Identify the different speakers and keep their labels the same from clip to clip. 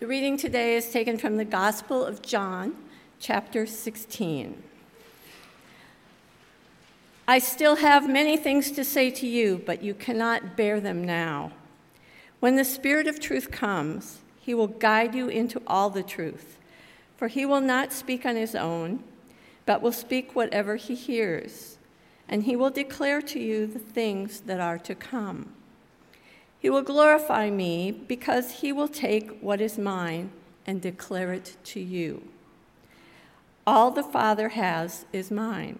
Speaker 1: The reading today is taken from the Gospel of John, chapter 16. I still have many things to say to you, but you cannot bear them now. When the Spirit of truth comes, he will guide you into all the truth, for he will not speak on his own, but will speak whatever he hears, and he will declare to you the things that are to come. He will glorify me because he will take what is mine and declare it to you. All the Father has is mine.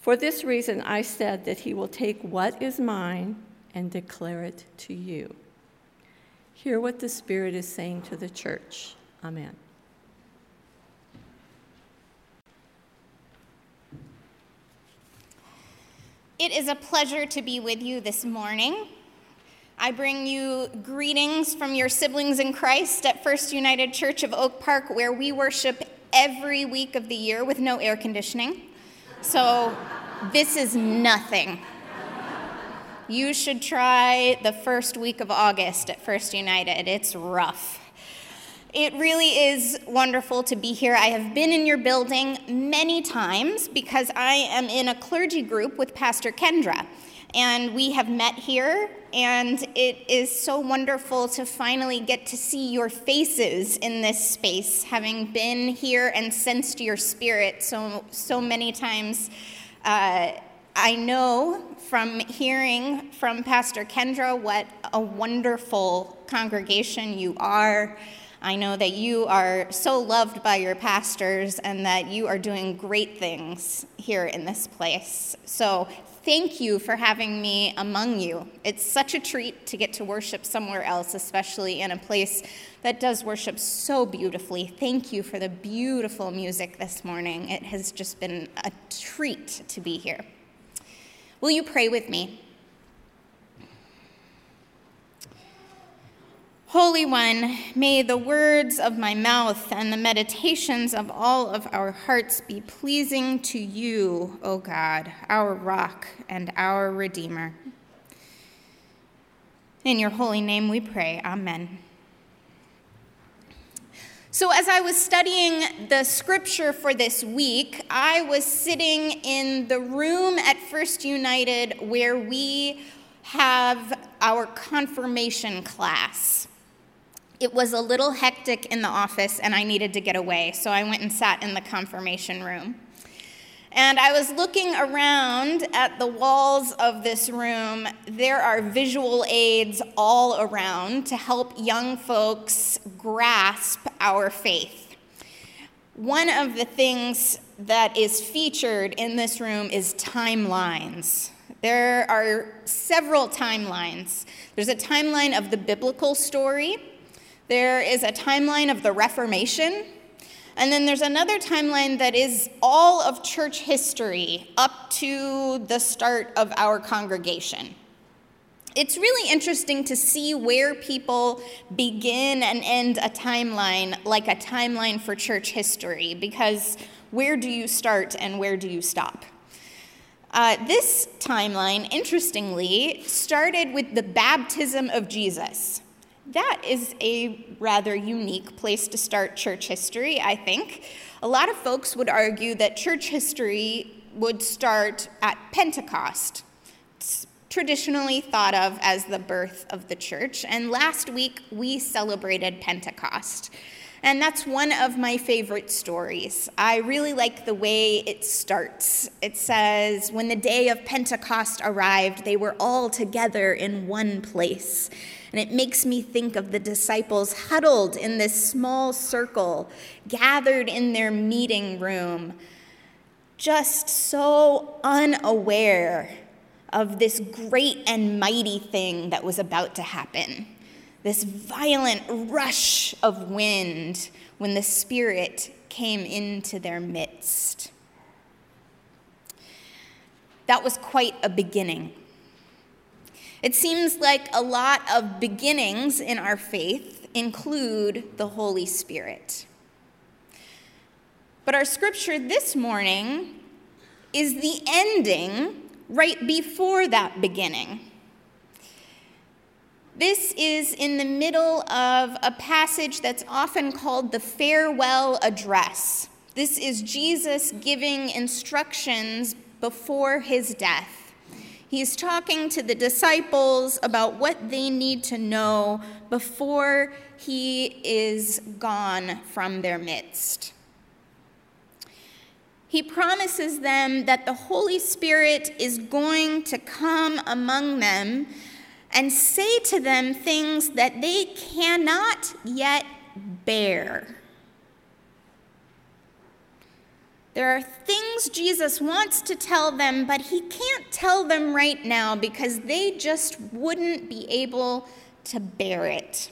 Speaker 1: For this reason, I said that he will take what is mine and declare it to you. Hear what the Spirit is saying to the church. Amen.
Speaker 2: It is a pleasure to be with you this morning. I bring you greetings from your siblings in Christ at First United Church of Oak Park, where we worship every week of the year with no air conditioning. So, this is nothing. You should try the first week of August at First United. It's rough. It really is wonderful to be here. I have been in your building many times because I am in a clergy group with Pastor Kendra. And we have met here, and it is so wonderful to finally get to see your faces in this space, having been here and sensed your spirit so, so many times. Uh, I know from hearing from Pastor Kendra what a wonderful congregation you are. I know that you are so loved by your pastors and that you are doing great things here in this place. So, thank you for having me among you. It's such a treat to get to worship somewhere else, especially in a place that does worship so beautifully. Thank you for the beautiful music this morning. It has just been a treat to be here. Will you pray with me? Holy One, may the words of my mouth and the meditations of all of our hearts be pleasing to you, O God, our rock and our Redeemer. In your holy name we pray. Amen. So, as I was studying the scripture for this week, I was sitting in the room at First United where we have our confirmation class it was a little hectic in the office and I needed to get away, so I went and sat in the confirmation room. And I was looking around at the walls of this room. There are visual aids all around to help young folks grasp our faith. One of the things that is featured in this room is timelines. There are several timelines. There's a timeline of the biblical story, there is a timeline of the Reformation, and then there's another timeline that is all of church history up to the start of our congregation. It's really interesting to see where people begin and end a timeline like a timeline for church history, because where do you start and where do you stop? Uh, this timeline, interestingly, started with the baptism of Jesus. That is a rather unique place to start church history, I think. A lot of folks would argue that church history would start at Pentecost. It's traditionally thought of as the birth of the church, and last week we celebrated Pentecost. And that's one of my favorite stories. I really like the way it starts. It says, When the day of Pentecost arrived, they were all together in one place. And it makes me think of the disciples huddled in this small circle, gathered in their meeting room, just so unaware of this great and mighty thing that was about to happen. This violent rush of wind when the Spirit came into their midst. That was quite a beginning. It seems like a lot of beginnings in our faith include the Holy Spirit. But our scripture this morning is the ending right before that beginning. This is in the middle of a passage that's often called the farewell address. This is Jesus giving instructions before his death. He's talking to the disciples about what they need to know before he is gone from their midst. He promises them that the Holy Spirit is going to come among them and say to them things that they cannot yet bear. There are things Jesus wants to tell them, but he can't tell them right now because they just wouldn't be able to bear it.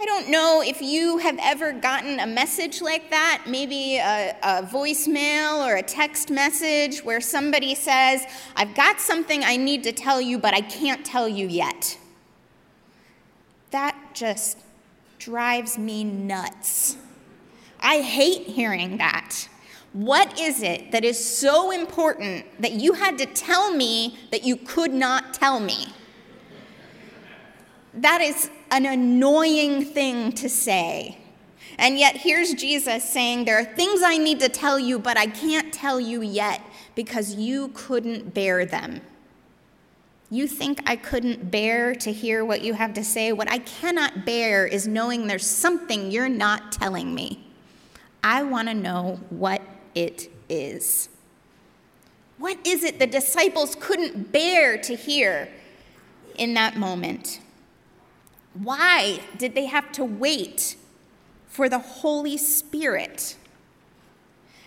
Speaker 2: I don't know if you have ever gotten a message like that, maybe a, a, voicemail or a text message where somebody says, I've got something I need to tell you, but I can't tell you yet. That just drives me nuts. I hate hearing that. What is it that is so important that you had to tell me that you could not tell me? That is an annoying thing to say. And yet, here's Jesus saying, There are things I need to tell you, but I can't tell you yet because you couldn't bear them. You think I couldn't bear to hear what you have to say? What I cannot bear is knowing there's something you're not telling me. I want to know what it is. What is it the disciples couldn't bear to hear in that moment? Why did they have to wait for the Holy Spirit?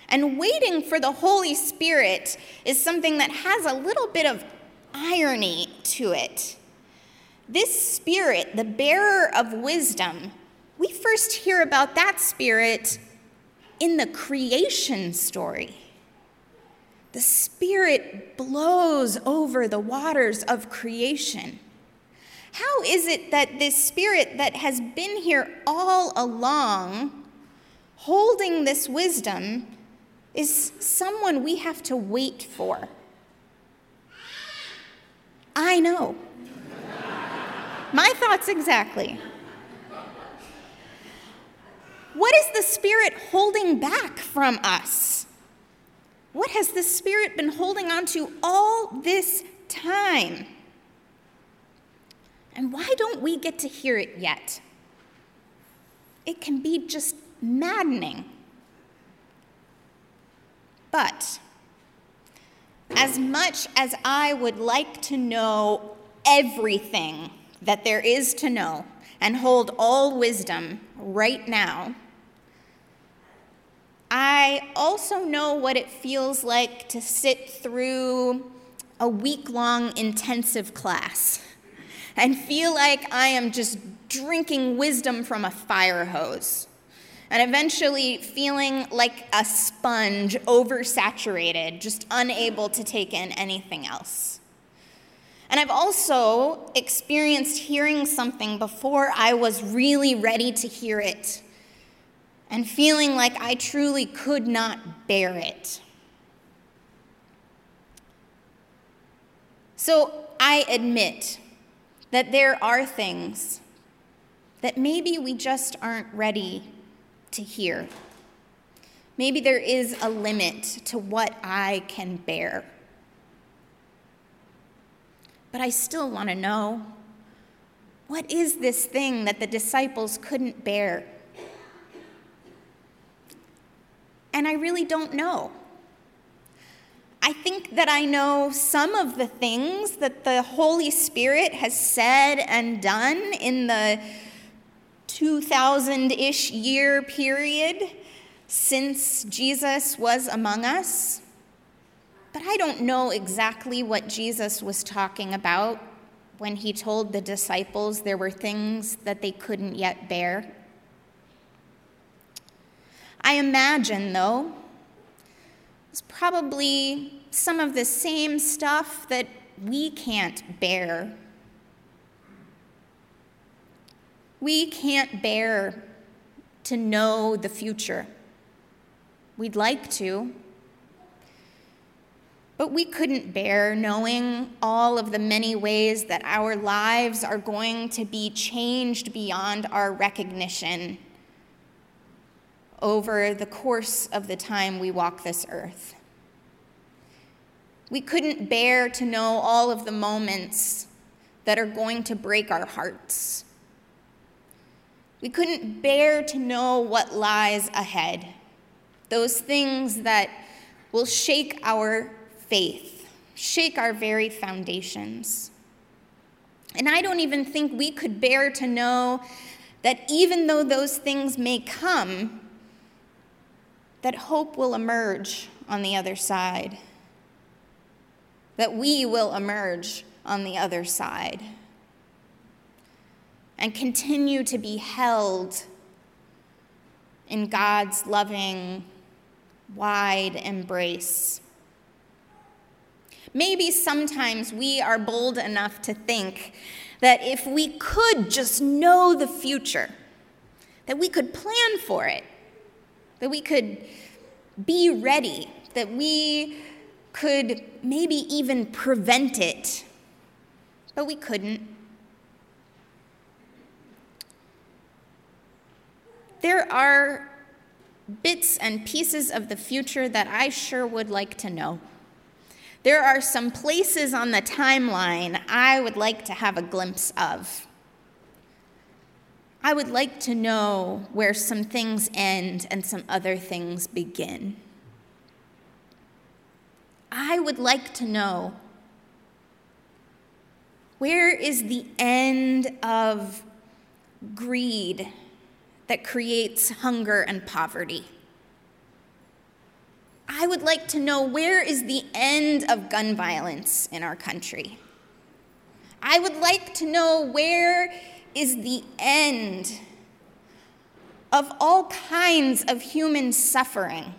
Speaker 2: And waiting for the Holy Spirit is something that has a little bit of irony to it. This Spirit, the bearer of wisdom, we first hear about that Spirit in the creation story. The Spirit blows over the waters of creation. Is it that this Spirit that has been here all along, holding this wisdom, is someone we have to wait for? I know. My thoughts exactly. What is the Spirit holding back from us? What has the Spirit been holding on to all this time? And why don't we get to hear it yet? It can be just maddening. But as much as I would like to know everything that there is to know and hold all wisdom right now, I also know what it feels like to sit through a week long intensive class and feel like I am just drinking wisdom from a fire hose and eventually feeling like a sponge oversaturated, just unable to take in anything else. And I've also experienced hearing something before I was really ready to hear it and feeling like I truly could not bear it. So I admit that there are things that maybe we just aren't ready to hear. Maybe there is a limit to what I can bear. But I still want to know what is this thing that the disciples couldn't bear? and I really don't know. I think that I know some of the things that the Holy Spirit has said and done in the 2000 ish year period since Jesus was among us. But I don't know exactly what Jesus was talking about when he told the disciples there were things that they couldn't yet bear. I imagine, though, it's probably some of the same stuff that we can't bear. We can't bear to know the future. We'd like to. But we couldn't bear knowing all of the many ways that our lives are going to be changed beyond our recognition over the course of the time we walk this earth. We couldn't bear to know all of the moments that are going to break our hearts. We couldn't bear to know what lies ahead, those things that will shake our faith, shake our very foundations. And I don't even think we could bear to know that even though those things may come, that hope will emerge on the other side, that we will emerge on the other side and continue to be held in God's loving, wide embrace. Maybe sometimes we are bold enough to think that if we could just know the future, that we could plan for it, that we could be ready, that we could maybe even prevent it, but we couldn't. There are bits and pieces of the future that I sure would like to know. There are some places on the timeline I would like to have a glimpse of. I would like to know where some things end and some other things begin. I would like to know where is the end of greed that creates hunger and poverty? I would like to know where is the end of gun violence in our country? I would like to know where is the end of all kinds of human suffering.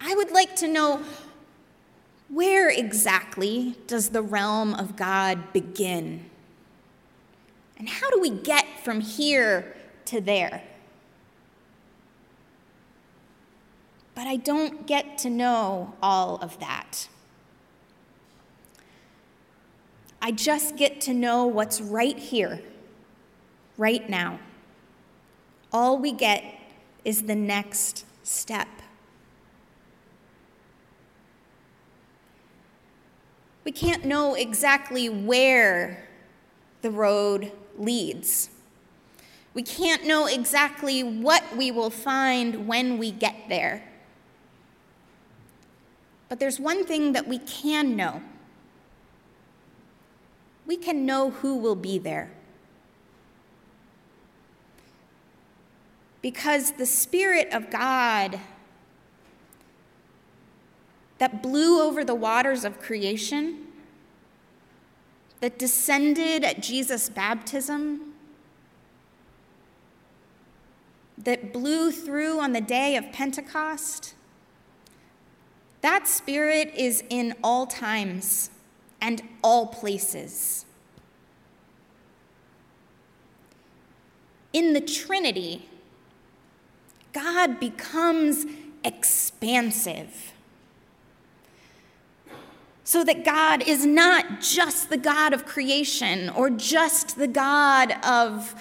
Speaker 2: I would like to know where exactly does the realm of God begin? And how do we get from here to there? but I don't get to know all of that. I just get to know what's right here, right now. All we get is the next step. We can't know exactly where the road leads. We can't know exactly what we will find when we get there. But there's one thing that we can know we can know who will be there. Because the Spirit of God that blew over the waters of creation, that descended at Jesus' baptism, that blew through on the day of Pentecost, that Spirit is in all times and all places. In the Trinity, God becomes expansive. So that God is not just the God of creation or just the God of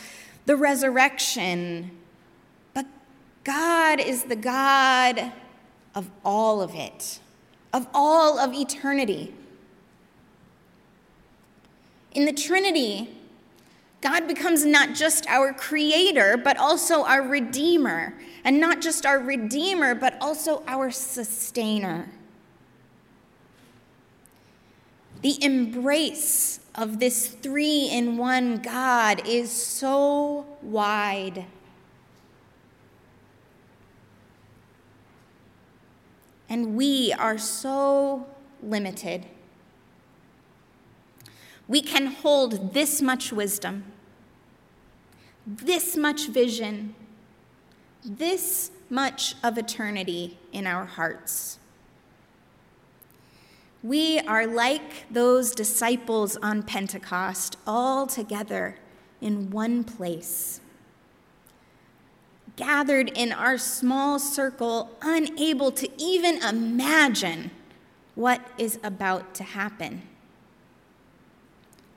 Speaker 2: the resurrection, but God is the God of all of it, of all of eternity. In the Trinity, God becomes not just our creator, but also our redeemer. And not just our redeemer, but also our sustainer. The embrace of this three in one God is so wide and we are so limited. We can hold this much wisdom, this much vision, this much of eternity in our hearts. We are like those disciples on Pentecost, all together in one place, gathered in our small circle, unable to even imagine what is about to happen,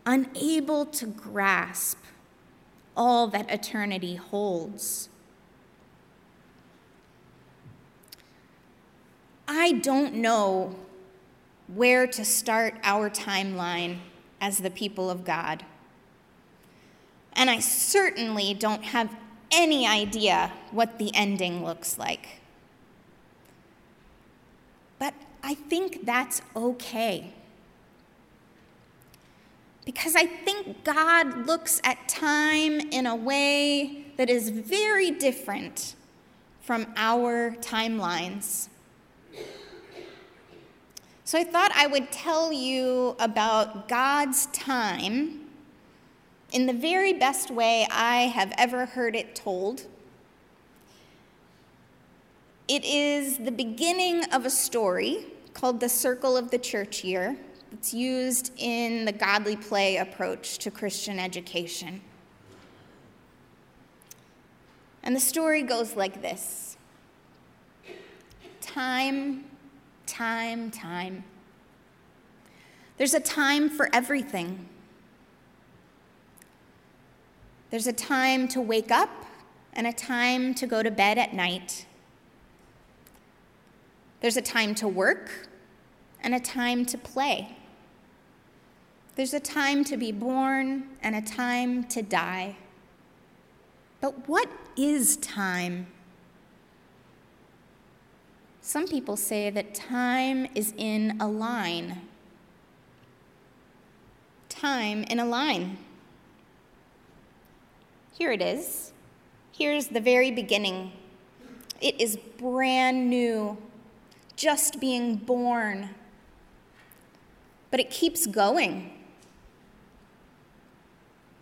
Speaker 2: unable to grasp all that eternity holds. I don't know where to start our timeline as the people of God. And I certainly don't have any idea what the ending looks like. But I think that's okay. Because I think God looks at time in a way that is very different from our timelines. So I thought I would tell you about God's time in the very best way I have ever heard it told. It is the beginning of a story called The Circle of the Church Year. It's used in the godly play approach to Christian education. And the story goes like this Time time, time. There's a time for everything. There's a time to wake up and a time to go to bed at night. There's a time to work and a time to play. There's a time to be born and a time to die. But what is time? Some people say that time is in a line. Time in a line. Here it is. Here's the very beginning. It is brand new, just being born. But it keeps going.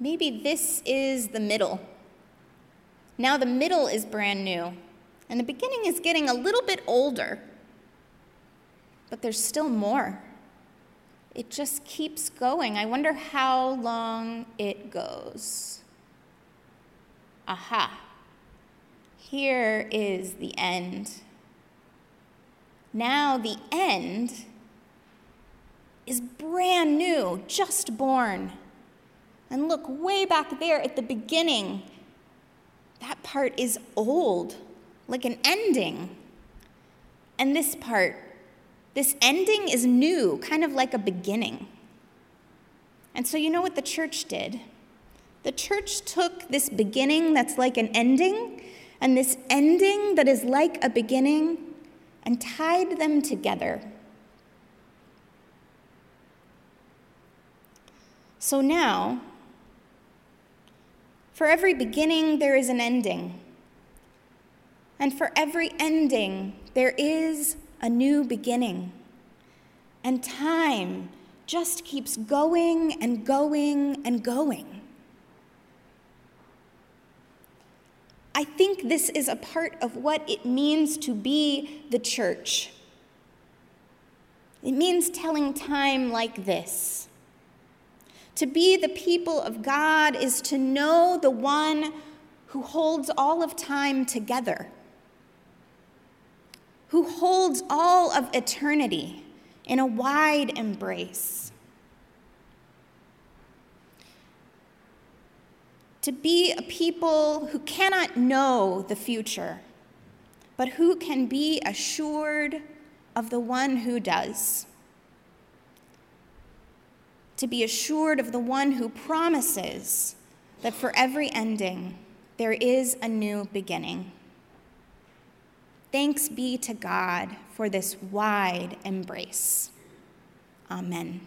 Speaker 2: Maybe this is the middle. Now the middle is brand new. And the beginning is getting a little bit older, but there's still more. It just keeps going. I wonder how long it goes. Aha. Here is the end. Now, the end is brand new, just born. And look way back there at the beginning. That part is old like an ending. And this part, this ending is new, kind of like a beginning. And so, you know what the church did? The church took this beginning that's like an ending, and this ending that is like a beginning, and tied them together. So now, for every beginning, there is an ending. And for every ending, there is a new beginning. And time just keeps going and going and going. I think this is a part of what it means to be the church. It means telling time like this. To be the people of God is to know the one who holds all of time together who holds all of eternity in a wide embrace. To be a people who cannot know the future, but who can be assured of the one who does. To be assured of the one who promises that for every ending there is a new beginning. Thanks be to God for this wide embrace. Amen.